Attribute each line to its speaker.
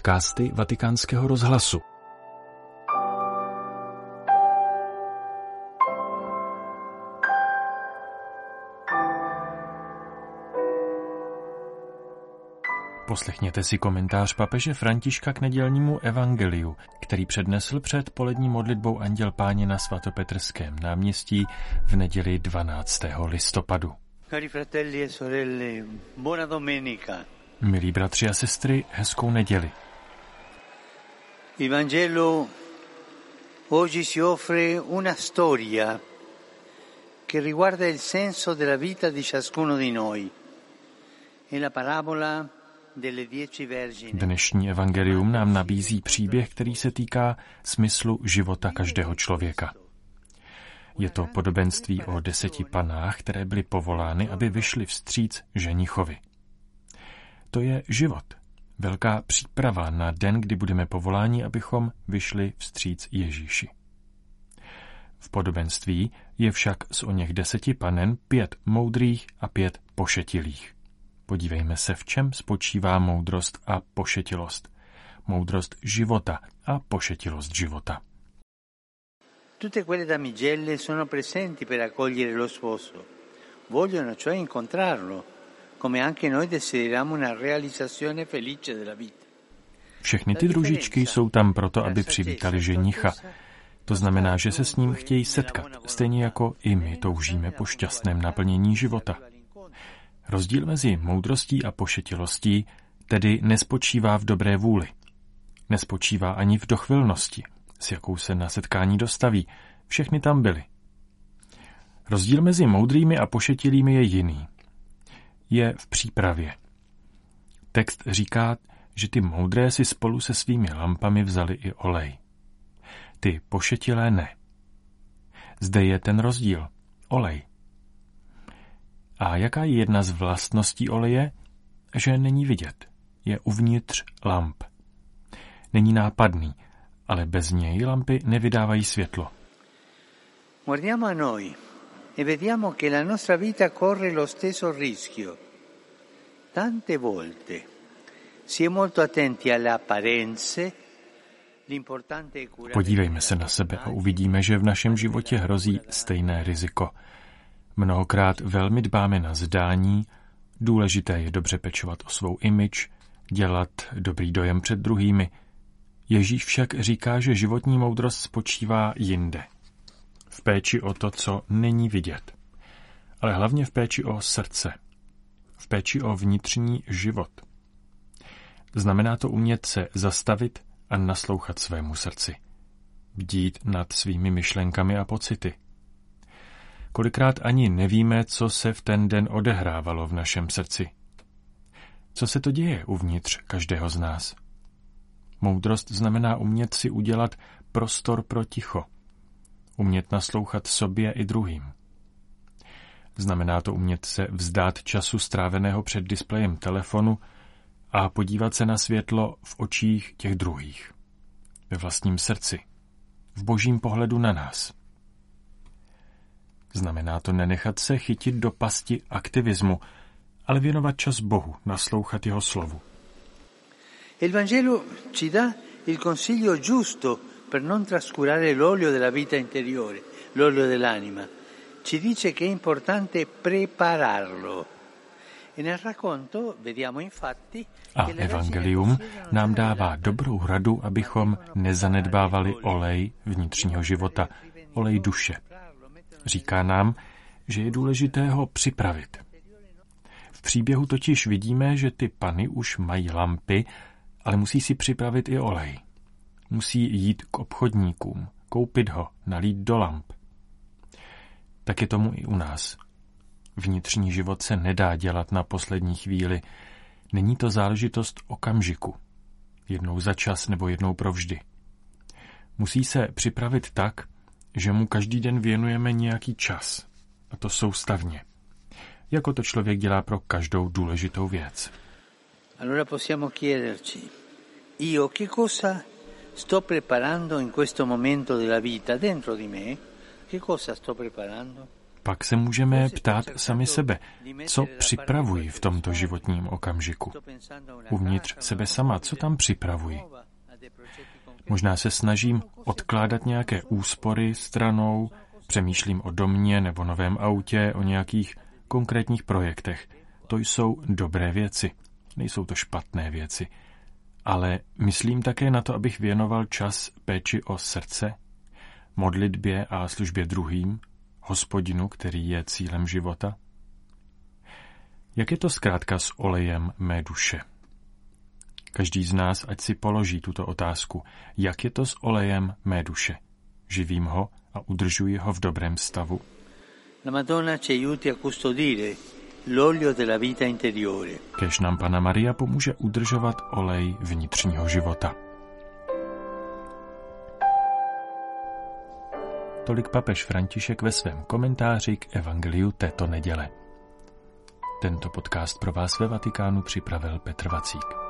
Speaker 1: podcasty Vatikánského rozhlasu. Poslechněte si komentář papeže Františka k nedělnímu evangeliu, který přednesl před polední modlitbou Anděl Páně na svatopetrském náměstí v neděli 12. listopadu.
Speaker 2: Cari fratelli e sorelle, buona domenica.
Speaker 1: Milí bratři a sestry, hezkou neděli.
Speaker 2: Il Vangelo oggi si offre una storia che riguarda il senso della vita di ciascuno di noi. È la parabola.
Speaker 1: Dnešní evangelium nám nabízí příběh, který se týká smyslu života každého člověka. Je to podobenství o deseti panách, které byly povolány, aby vyšly vstříc ženichovi. To je život. Velká příprava na den, kdy budeme povoláni, abychom vyšli vstříc Ježíši. V podobenství je však z o něch deseti panen pět moudrých a pět pošetilých. Podívejme se, v čem spočívá moudrost a pošetilost. Moudrost života a pošetilost života.
Speaker 2: Tutte quelle damigelle sono presenti per accogliere lo sposo. Vogliono cioè incontrarlo, come anche noi desideriamo una realizzazione felice della vita.
Speaker 1: Všechny ty družičky jsou tam proto, aby přivítali ženicha. To znamená, že se s ním chtějí setkat, stejně jako i my toužíme po šťastném naplnění života. Rozdíl mezi moudrostí a pošetilostí tedy nespočívá v dobré vůli. Nespočívá ani v dochvilnosti, s jakou se na setkání dostaví. Všechny tam byly. Rozdíl mezi moudrými a pošetilými je jiný. Je v přípravě. Text říká, že ty moudré si spolu se svými lampami vzali i olej. Ty pošetilé ne. Zde je ten rozdíl. Olej. A jaká je jedna z vlastností oleje? Že není vidět. Je uvnitř lamp. Není nápadný, ale bez něj lampy nevydávají světlo.
Speaker 2: Guardiamo a noi e vediamo che la nostra vita corre lo stesso rischio. Tante volte si è molto attenti alle apparenze,
Speaker 1: Podívejme se na sebe a uvidíme, že v našem životě hrozí stejné riziko. Mnohokrát velmi dbáme na zdání, důležité je dobře pečovat o svou image, dělat dobrý dojem před druhými. Ježíš však říká, že životní moudrost spočívá jinde. V péči o to, co není vidět. Ale hlavně v péči o srdce. V péči o vnitřní život. Znamená to umět se zastavit a naslouchat svému srdci. Bdít nad svými myšlenkami a pocity. Kolikrát ani nevíme, co se v ten den odehrávalo v našem srdci. Co se to děje uvnitř každého z nás? Moudrost znamená umět si udělat prostor pro ticho. Umět naslouchat sobě i druhým. Znamená to umět se vzdát času stráveného před displejem telefonu a podívat se na světlo v očích těch druhých. Ve vlastním srdci. V božím pohledu na nás. Znamená to nenechat se chytit do pasti aktivismu, ale věnovat čas Bohu, naslouchat jeho slovu.
Speaker 2: Il Vangelo ci dà il consiglio giusto per non trascurare l'olio della vita interiore, l'olio dell'anima. Ci dice che è importante prepararlo. E nel racconto vediamo infatti
Speaker 1: A evangelium nám dává dobrou radu, abychom nezanedbávali olej vnitřního života, olej duše. Říká nám, že je důležité ho připravit. V příběhu totiž vidíme, že ty pany už mají lampy, ale musí si připravit i olej. Musí jít k obchodníkům, koupit ho, nalít do lamp. Tak je tomu i u nás. Vnitřní život se nedá dělat na poslední chvíli. Není to záležitost okamžiku. Jednou za čas nebo jednou provždy. Musí se připravit tak, že mu každý den věnujeme nějaký čas. A to soustavně. Jako to člověk dělá pro každou důležitou věc.
Speaker 2: Allora possiamo chiederci, io che cosa sto preparando in questo momento della vita dentro di me? Che cosa sto preparando?
Speaker 1: Pak se můžeme ptát sami sebe, co připravuji v tomto životním okamžiku. Uvnitř sebe sama, co tam připravuji. Možná se snažím odkládat nějaké úspory stranou, přemýšlím o domě nebo novém autě, o nějakých konkrétních projektech. To jsou dobré věci, nejsou to špatné věci. Ale myslím také na to, abych věnoval čas péči o srdce, modlitbě a službě druhým, hospodinu, který je cílem života? Jak je to zkrátka s olejem mé duše? Každý z nás ať si položí tuto otázku. Jak je to s olejem mé duše? Živím ho a udržuji ho v dobrém stavu?
Speaker 2: La Madonna ci aiuti a custodire
Speaker 1: Kež nám Pana Maria pomůže udržovat olej vnitřního života. Tolik papež František ve svém komentáři k Evangeliu této neděle. Tento podcast pro vás ve Vatikánu připravil Petr Vacík.